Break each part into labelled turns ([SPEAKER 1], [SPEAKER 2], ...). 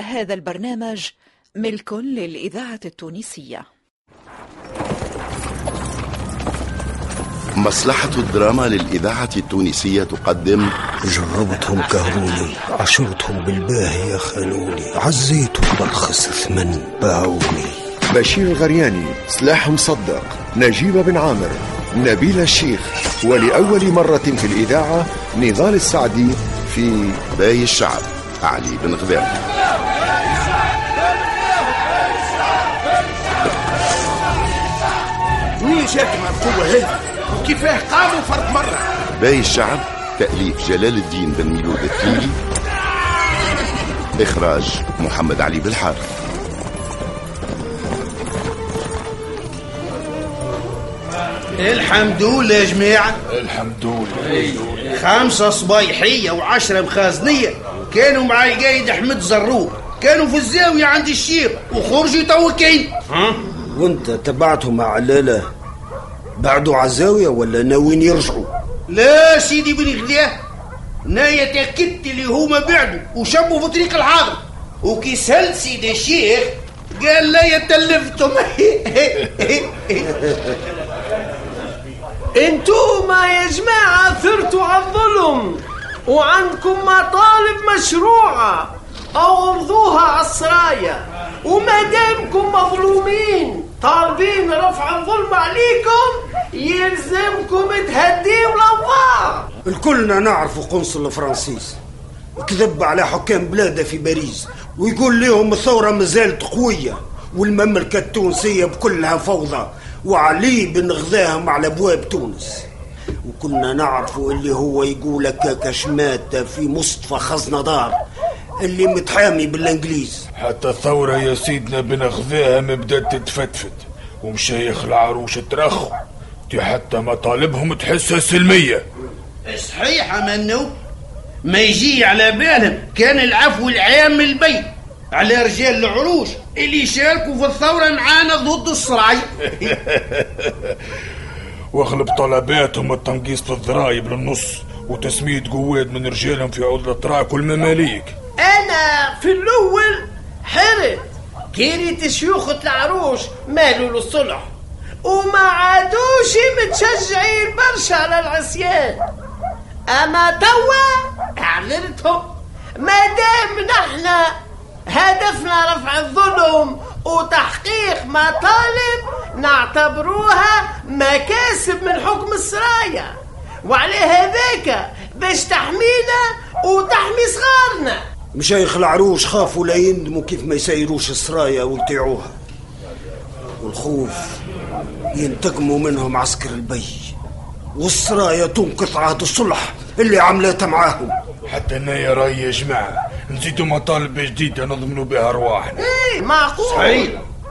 [SPEAKER 1] هذا البرنامج ملك للإذاعة التونسية.
[SPEAKER 2] مصلحة الدراما للإذاعة التونسية تقدم.
[SPEAKER 3] جربتهم كهروني عشرتهم بالباهية خانوني عزيتهم برخص ثمن باعوني.
[SPEAKER 4] بشير الغرياني سلاح مصدق نجيب بن عامر نبيل الشيخ ولأول مرة في الإذاعة نضال السعدي في
[SPEAKER 2] باي الشعب علي بن غذام
[SPEAKER 5] جاتهم القوة هذه. وكيفاه؟ قاموا فرد مرة.
[SPEAKER 2] باي الشعب تأليف جلال الدين بن ميلود التيلي. إخراج محمد علي بالحارث
[SPEAKER 5] الحمد لله يا جماعة.
[SPEAKER 6] الحمد لله.
[SPEAKER 5] خمسة صبايحية وعشرة مخازنية كانوا معاي قايد أحمد زروق. كانوا في الزاوية عند الشيخ وخرجوا توكين ها؟
[SPEAKER 3] وانت تبعتهم مع علالة بعدوا على الزاوية ولا ناويين يرجعوا؟
[SPEAKER 5] لا سيدي بن غداه نايا تأكدت اللي هما بعدوا وشبوا في طريق الحاضر. وكي سأل سيدي الشيخ قال لا يتلفتم.
[SPEAKER 7] انتوما يا جماعة ثرتوا على الظلم وعندكم مطالب مشروعة أو أرضوها على السرايا وما دامكم مظلومين. طالبين رفع الظلم عليكم يلزمكم تهديوا الأوضاع.
[SPEAKER 3] الكلنا نعرف قنصل الفرنسيس. كذب على حكام بلاده في باريس ويقول لهم الثورة مازالت قوية والمملكة التونسية بكلها فوضى وعلي بن غذاهم على أبواب تونس. وكنا نعرفوا اللي هو يقول هكاك شمات في مصطفى خزندار اللي متحامي بالانجليز.
[SPEAKER 6] حتى الثورة يا سيدنا بن غذاهم بدات تتفتفت ومشايخ العروش ترخوا دي حتى مطالبهم تحسها سلمية.
[SPEAKER 5] صحيح منو ما يجي على بالهم كان العفو العام البيت على رجال العروش اللي شاركوا في الثورة معانا ضد الصراي.
[SPEAKER 6] واغلب طلباتهم التنقيص في الضرائب للنص وتسمية قواد من رجالهم في عود الاتراك والمماليك
[SPEAKER 7] أنا في الأول حرت. كيريت شيوخ العروش مالوا للصلح. وما عادوش متشجعين برشا على العصيان أما توا أعلنتهم ما دام نحن هدفنا رفع الظلم وتحقيق مطالب نعتبروها مكاسب من حكم السرايا. وعلى هذاك باش تحمينا وتحمي صغارنا.
[SPEAKER 3] مشايخ العروش خافوا لا يندموا كيف ما يسيروش السرايا ويطيعوها. والخوف ينتقموا منهم عسكر البي. والسرايا تنقط عهد الصلح اللي عملته معاهم.
[SPEAKER 6] حتى أنا يا راي يا جماعة نزيدوا مطالب جديدة نضمنوا بها أرواحنا.
[SPEAKER 7] إيه معقول؟
[SPEAKER 5] صحيح.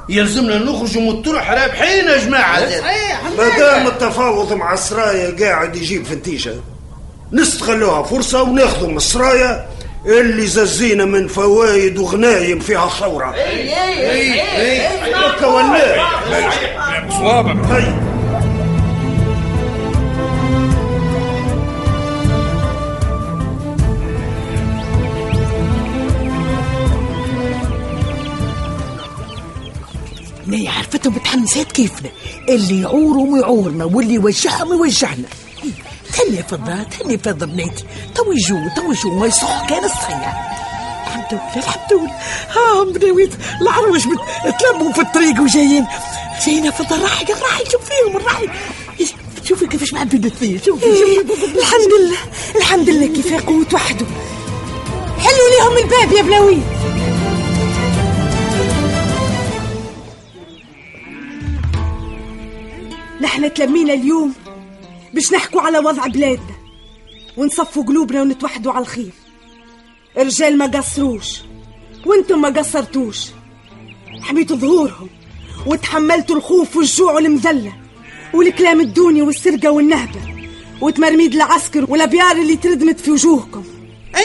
[SPEAKER 5] يلزمنا نخرجوا من الطرح رابحين يا جماعة.
[SPEAKER 7] صحيح
[SPEAKER 3] ما دام التفاوض مع السرايا قاعد يجيب في نتيجة نستغلوها فرصة وناخذوا من السرايا اللي ززينا من فوايد وغنايم فيها ثورة هكا ولا
[SPEAKER 6] كلام صوابك
[SPEAKER 8] ما عرفتهم متحمسات كيفنا اللي يعورهم يعورنا واللي يوجعهم يوجعنا إيه، تهني فضة تهني فضة بناتي تو يجوا تو يجوا ما يصح كان الصحيح الحمد لله الحمد لله. ها بناويت العروش بت- تلموا في الطريق وجايين. جايين فضة راحي راحي شوف فيهم راحي إيه، شوفي كيفاش معبين الثنية شوفي شوفي.
[SPEAKER 9] الحمد لله الحمد لله كيف يقوت وحده. حلوا ليهم الباب يا بلاوي. نحن تلمينا اليوم باش نحكوا على وضع بلادنا ونصفوا قلوبنا ونتوحدوا على الخير. الرجال ما قصروش وأنتم ما قصرتوش. حميتوا ظهورهم وتحملتوا الخوف والجوع والمذلة والكلام الدوني والسرقة والنهبة وتمرميد العسكر والابيار اللي تردمت في وجوهكم.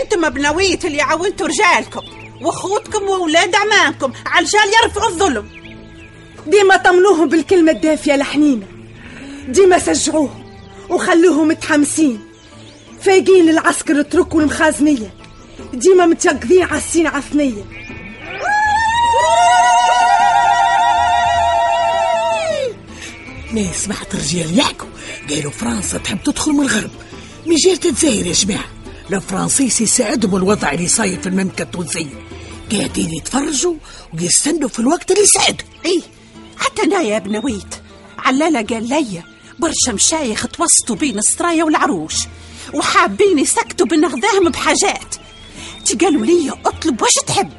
[SPEAKER 10] أنتم بنوية اللي عاونتوا رجالكم وأخوتكم وأولاد عمانكم علشان يرفعوا الظلم.
[SPEAKER 9] ديما طمنوهم بالكلمة الدافية لحنينة ديما سجعوهم. وخلوهم متحمسين. فايقين العسكر الترك والمخازنية ديما متيقظين عالسين عثنية
[SPEAKER 8] ما سمعت الرجال يحكوا. قالوا فرنسا تحب تدخل من الغرب. مجال تتزاير يا جماعة. الفرنسيس يساعدهم الوضع اللي صاير في المملكة التونسية. قاعدين يتفرجوا ويستنوا في الوقت اللي يساعدهم
[SPEAKER 10] إيه حتى أنا يا بنويت علالة قال ليا برشا مشايخ توسطوا بين السرايا والعروش وحابين يسكتوا بنغذاهم بحاجات. تقالوا لي أطلب واش تحب.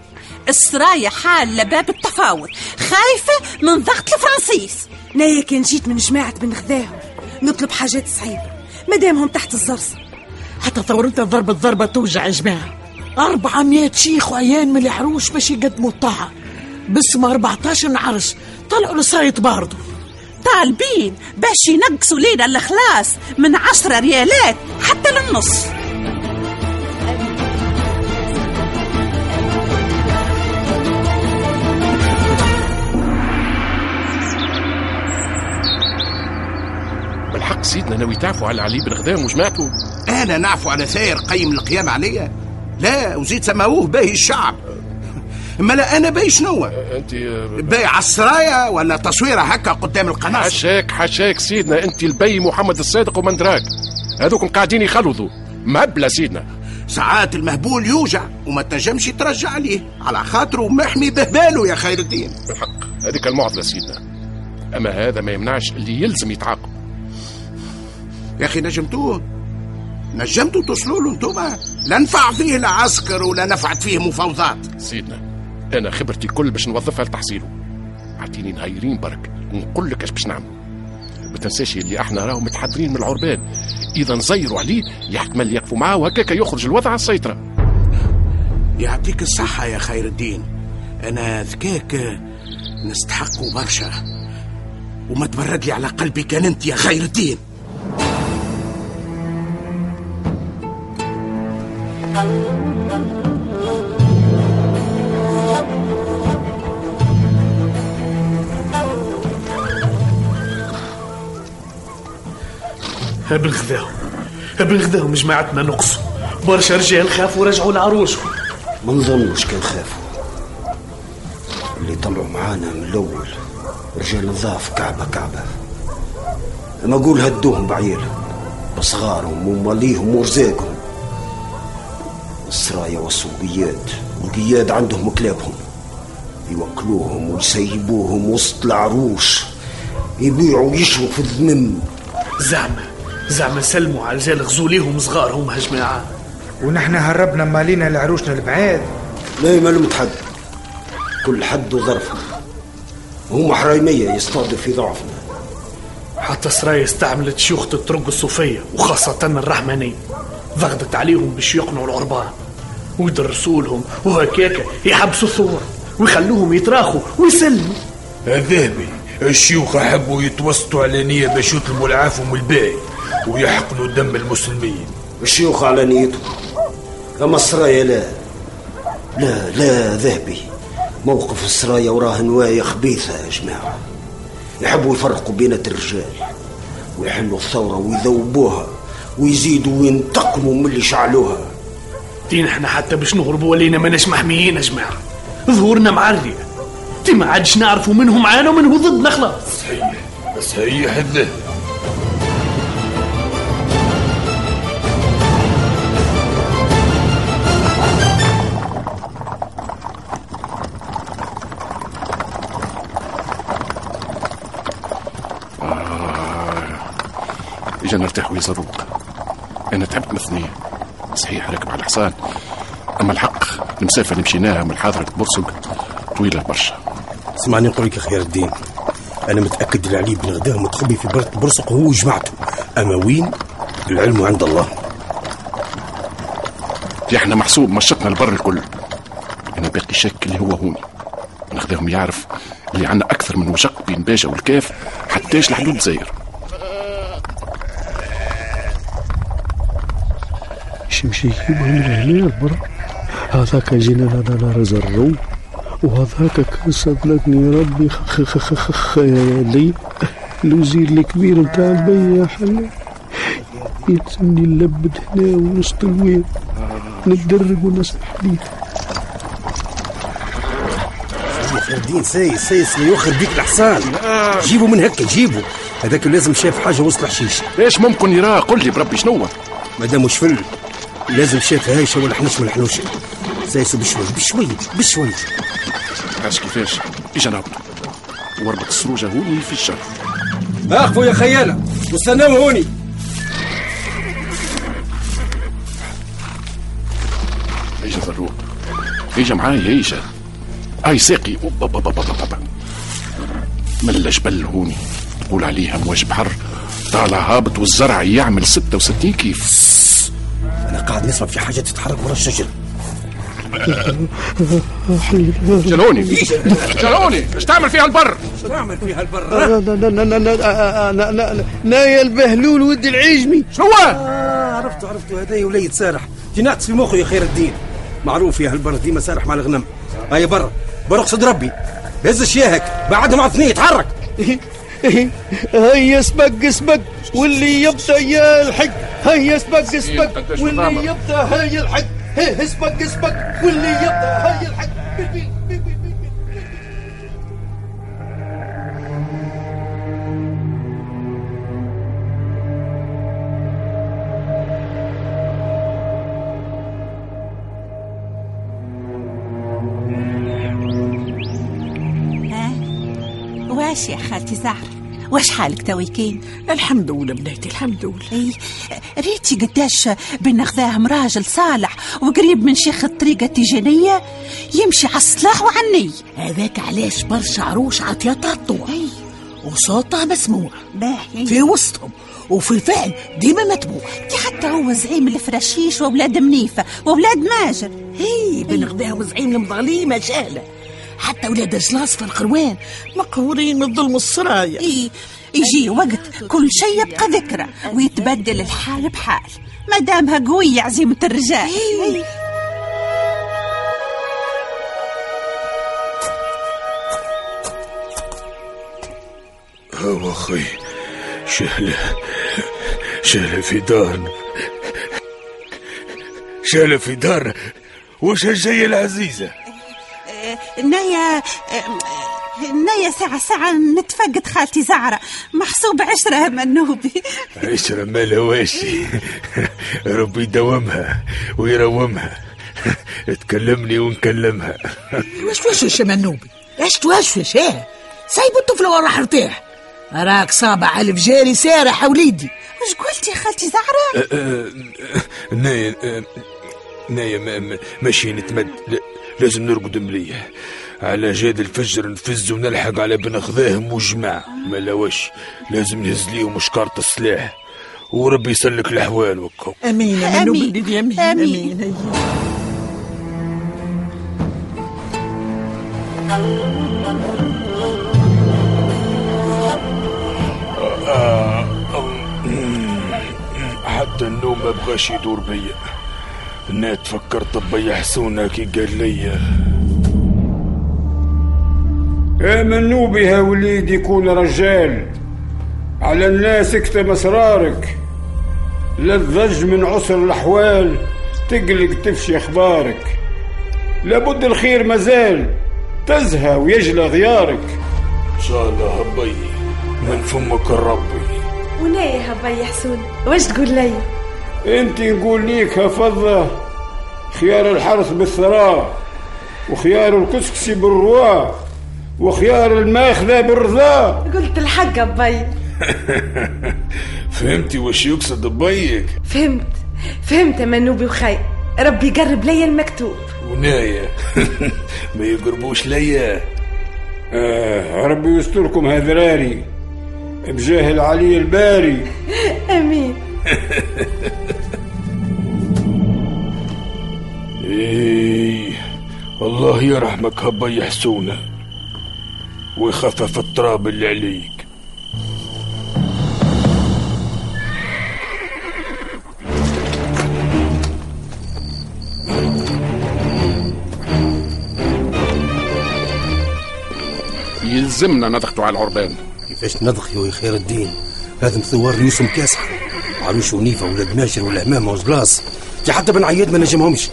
[SPEAKER 10] السرايا حالة باب التفاوض خايفة من ضغط الفرنسيس.
[SPEAKER 9] نايا كان جيت من جماعة بن غذاهم نطلب حاجات صعيبة مادامهم تحت الزرصة
[SPEAKER 8] حتى ثورتنا ضربة ضربة توجع يا جماعة. 400 شيخ وعيان من الحروش باش يقدموا الطاعة. باسم 14 عرش طلعوا لسرايا باردوا
[SPEAKER 10] طالبين باش ينقصوا لينا الخلاص من عشرة ريالات حتى للنص.
[SPEAKER 11] بالحق سيدنا ناوي تعفوا على علي بن غدام وجماعته؟
[SPEAKER 5] أنا نعفو على ثاير قيم القيام عليا. لا وزيد سماوه باي الشعب. ما لا أنا باي شنو؟
[SPEAKER 11] أنت
[SPEAKER 5] باي على السرايا ولا تصويرة هكا قدام القناص
[SPEAKER 11] حشاك حشاك سيدنا أنت البي محمد الصادق ومن دراك هذوكم قاعدين يخلطوا مهبله سيدنا.
[SPEAKER 5] ساعات المهبول يوجع وما تنجمش يترجع عليه على خاطره محمي بهباله يا خير الدين.
[SPEAKER 11] بالحق. هذيك المعضلة سيدنا. أما هذا ما يمنعش اللي يلزم يتعاقب.
[SPEAKER 5] يا أخي نجمتوه. نجمتوا توصلوا له انتوما. لا نفع فيه العسكر ولا نفعت فيه مفاوضات.
[SPEAKER 11] سيدنا. أنا خبرتي كل باش نوظفها لتحصيله. أعطيني نهايرين برك ونقول لك اش باش نعمل. ما تنساش اللي إحنا راهو متحضرين من العربان. إذا نزيروا عليه يحتمل يقفوا معاه وهكاك يخرج الوضع على السيطرة.
[SPEAKER 5] يعطيك الصحة يا خير الدين أنا ذكاك نستحقه برشا. وما تبرد لي على قلبي كان أنت يا خير الدين
[SPEAKER 12] ابن غذاهم ابن غذاهم جماعتنا نقصوا برشا رجال خافوا رجعوا لعروشهم
[SPEAKER 3] ما نظنوش كان خافوا اللي طلعوا معانا من الأول رجال نظاف كعبة كعبة. أما أقول هدوهم بعيالهم بصغارهم وماليهم ورزاقهم السرايا والسوقيات والقياد عندهم كلابهم يوكلوهم ويسيبوهم وسط العروش. يبيعوا ويشروا في الذمم.
[SPEAKER 12] زعما. زعما سلموا على رجال غزوا ليهم صغارهم يا جماعة
[SPEAKER 13] ونحن هربنا مالينا لعروشنا البعاد
[SPEAKER 3] لا ما لم حد كل حد وظرفه هم حرايمية يصطادوا في ضعفنا.
[SPEAKER 12] حتى سرايا استعملت شيوخ الطرق الصوفية وخاصة الرحمانية. ضغطت عليهم باش يقنعوا العربان ويدرسوا لهم وهكاك يحبسوا الثور. ويخلوهم يتراخوا ويسلموا.
[SPEAKER 6] الذهبي الشيوخ حبوا يتوسطوا على نية باش يطلبوا العفو من الباقي. ويحقنوا دم المسلمين.
[SPEAKER 3] الشيوخ على نيتهم أما السرايا لا. لا لا ذهبي. موقف السرايا وراه نوايا خبيثة يا جماعة. يحبوا يفرقوا بين الرجال ويحلوا الثورة ويذوبوها ويزيدوا وينتقموا من اللي شعلوها.
[SPEAKER 12] دين إحنا حتى باش نهربوا ولينا ماناش محميين يا جماعة. ظهورنا معرية تي ما عادش نعرفوا منهم عانوا ومنه ضدنا خلاص.
[SPEAKER 6] صحيح صحيح الذهبي
[SPEAKER 11] اجا نرتاح ويزروق أنا تعبت مثنية صحيح راكب على الحصان. أما الحق المسافة اللي مشيناها من الحاضرة برسق طويلة برشا.
[SPEAKER 14] اسمعني نقول لك يا خير الدين. أنا متأكد اللي علي بن غداه متخبي في برد برسق هو وجماعته أما وين؟ العلم عند الله.
[SPEAKER 11] إحنا محسوب مشطنا البر الكل. أنا باقي شك اللي هو هوني ناخذهم يعرف اللي عندنا أكثر من وشق بين باشا والكاف حتىش لحدود زاير
[SPEAKER 15] شمشي يجيبهم لهنا البر. هذاك جينا لنا زرو وهذاك ربي. خ- خ- خ- خيالي الوزير الكبير نتاع البي يا حلا يلزمني نلبد هنا وسط الويل نتدرج ونسمح ليه
[SPEAKER 14] الدين سايس سايس يوخر بيك الحصان جيبوا من هكا جيبوا. هذاك لازم شاف حاجة وسط الحشيش.
[SPEAKER 11] إيش ممكن يراه؟ قل لي بربي شنو
[SPEAKER 14] مادام مش فل؟ لازم شاف هايشه ولا حنوشه سايسو بشوي بشوي بشوي.
[SPEAKER 11] عاش كيفاش؟ اجا نهبط واربط السروجة هوني في الشر
[SPEAKER 14] اخفوا يا خياله واستناو هوني.
[SPEAKER 11] اجا ضروق اجا معايا اجا أي ساقي. أوبا بابا بابا بابا. ملا جبل هوني. تقول عليها امواج بحر. طالع هابط والزرع يعمل 66 كيف.
[SPEAKER 14] قاعد نسمع في حاجة تتحرك ورا الشجر
[SPEAKER 11] جلوني جلوني إيش تعمل فيها البر؟
[SPEAKER 14] شو نعمل فيها البر؟
[SPEAKER 15] نايا البهلول ود العجمي.
[SPEAKER 11] شنو
[SPEAKER 14] آه عرفته عرفته هذا وليد سارح. جنات في مخه يا خير الدين. معروف يا هالبر ديما سارح مع الغنم. هيا برا برا اقصد ربي. هز شياهك بعدهم مع اثنين تحرك
[SPEAKER 15] هيا سبق سبق واللي يبدأ يا الحق هيا سبق سبق واللي يبدأ هيا الحق سبق سبق واللي يبدأ هيا الحق
[SPEAKER 10] واش يا خالتي زهر؟ واش حالك تويكين
[SPEAKER 8] الحمد لله بنيتي الحمد لله.
[SPEAKER 10] إي ريتي قداش بين خذاهم راجل صالح وقريب من شيخ الطريقة التيجانية يمشي على الصلاح وعني.
[SPEAKER 8] هذاك علاش برشا عروش عطياتها الطوع وصوتها مسموع.
[SPEAKER 10] باهي.
[SPEAKER 8] في وسطهم وفي الفعل ديما متبوع
[SPEAKER 10] دي حتى هو زعيم الفراشيش واولاد منيفة واولاد ماجر.
[SPEAKER 8] هي بن غداهم زعيم المظاليم شاهلة حتى ولاد رجلاس في القروان. مقهورين من ظلم السرايا.
[SPEAKER 10] إي يجي وقت كل شيء يبقى ذكرى ويتبدل الحال بحال. ما دامها قوية عزيمة الرجال
[SPEAKER 8] إيه.
[SPEAKER 6] هو أخي شهلة شهلة في دارنا شهلة في دارنا وش هالجاية العزيزة؟
[SPEAKER 10] نايا نايا ساعة ساعة نتفقد خالتي زعرة. محسوب عشرة منوبي
[SPEAKER 6] عشرة مالا واشي ربي يدومها ويرومها. تكلمني ونكلمها.
[SPEAKER 8] واش توشوش يا منوبي إيش توشوش إيه. سايب الطفلة وين راح ارتاح راك صابع ألف جاري سارح وليدي.
[SPEAKER 10] وش قلتي يا خالتي زعرة؟
[SPEAKER 6] أه، أه، نايا أه، نايا ما- ما- ماشي نتمد. لا، لازم نرقد مليح. على جاد الفجر نفز ونلحق على بن خذاهم وجماع ما لوش لازم نهز ليهم شكارة السلاح. وربي يسلك الأحوال وكو.
[SPEAKER 8] آمين يا منوبي
[SPEAKER 10] آمين.
[SPEAKER 8] وليدي امين
[SPEAKER 10] آمين.
[SPEAKER 8] امين
[SPEAKER 6] حتى النوم ما بغاش يدور بيا. أنا تفكرت بيا حسونة كي قال لي.
[SPEAKER 16] يا منوبي يا وليد يكون رجال. على الناس اكتم أسرارك. لا تضج من عسر الأحوال تقلق تفشي أخبارك. لابد الخير مازال تزهى ويجلى غيارك.
[SPEAKER 6] إن شاء الله هبي من فمك الربي.
[SPEAKER 9] ونايا هبي حسون واش تقول لي؟
[SPEAKER 16] انت نقول ليك فضة خيار الحرث بالثراء وخيار الكسكسي بالرواء وخيار الماخذة بالرضا.
[SPEAKER 9] قلت الحق أبي.
[SPEAKER 6] فهمتي وش يقصد بيك؟
[SPEAKER 9] فهمت. فهمت منوبي وخي ربي يقرب لي المكتوب.
[SPEAKER 6] ونايا. ما يقربوش ليا.
[SPEAKER 16] آه ربي يستركم هذراري بجاه العلي الباري.
[SPEAKER 9] آمين.
[SPEAKER 6] إيه. الله يرحمك هبا يحسونا. ويخفف التراب اللي عليك.
[SPEAKER 11] يلزمنا نضغطوا على العربان.
[SPEAKER 14] كيفاش نضخيو يا خير الدين؟ لازم ثوار يوسف كاسح. عروش ونيفة ولاد ماشر والعمامة وزبلاص تي حتى بن عياد ما نجمهمش.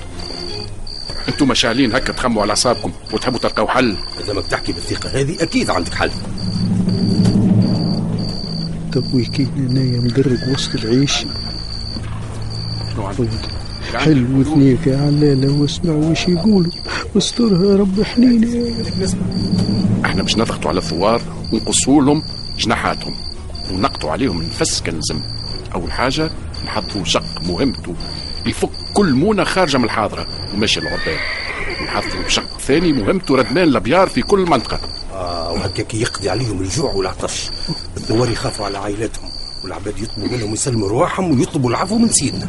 [SPEAKER 11] أنتم شاعلين هكا تخموا على اعصابكم وتحبوا تلقاو حل.
[SPEAKER 14] مادامك تحكي بالثقة هذه أكيد عندك حل.
[SPEAKER 15] توي كاين انايا مدرق وسط العيش؟
[SPEAKER 11] شنو عندك؟
[SPEAKER 15] حلو اثنيك يا علالة واسمع وش يقولوا. واسترها يا رب حنين
[SPEAKER 11] إحنا باش نضغطوا على الثوار ونقصوا لهم جناحاتهم ونقطوا عليهم النفس كنلزم أول حاجة نحضروا شق مهمته يفك كل مونة خارجه من الحاضرة. وماشي العربان. نحضروا شق ثاني مهمته ردمان الابيار في كل منطقة.
[SPEAKER 14] آه وهكاك يقضي عليهم الجوع والعطش. الثوار يخافوا على عائلاتهم. والعباد يطلبوا منهم يسلموا رواحهم ويطلبوا العفو من سيدنا.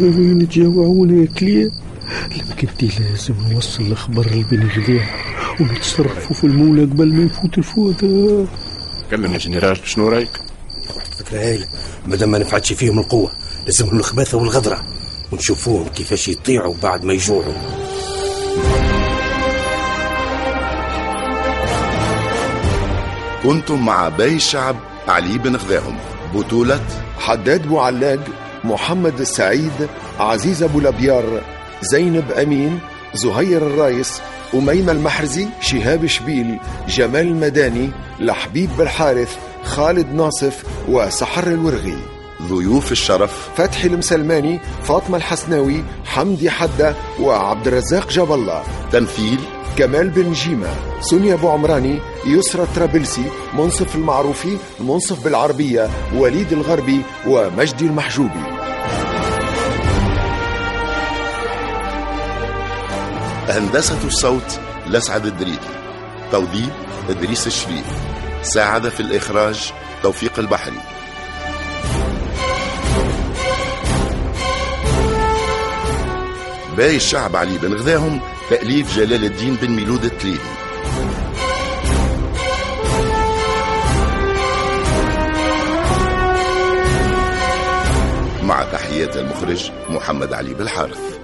[SPEAKER 15] نتجوعونا يا كليا لكن دي لازم نوصل الخبر لبني غذاء ونتصرفوا في المولى قبل ما يفوت الفوت
[SPEAKER 11] كلم يا جنرال شنو رأيك؟
[SPEAKER 14] فكرة هايلة مادام ما نفعتش فيهم القوة لازمهم الخباثة والغدرة ونشوفوهم كيفاش يطيعوا بعد ما يجوعوا.
[SPEAKER 2] كنتم مع باي الشعب علي بن غذاهم بطولة
[SPEAKER 4] حداد بوعلاق محمد السعيد عزيز أبو لبيار زينب أمين زهير الرايس أميمة المحرزي شهاب شبيل جمال المداني لحبيب بالحارث خالد ناصف وسحر الورغي.
[SPEAKER 2] ضيوف الشرف.
[SPEAKER 4] فتحي المسلماني فاطمة الحسناوي حمدي حدة وعبد الرزاق جاب الله.
[SPEAKER 2] تمثيل.
[SPEAKER 4] كمال بن جيمة سونيا أبو عمراني يسرى الطرابلسي منصف المعروفي منصف بالعربية وليد الغربي ومجدي المحجوبي.
[SPEAKER 2] هندسة الصوت لسعد الدريدي. توظيف إدريس الشريف. ساعد في الإخراج توفيق البحري. باقي الشعب علي بن غذاهم تأليف جلال الدين بن ميلود التليلي. مع تحيات المخرج محمد علي بالحارث.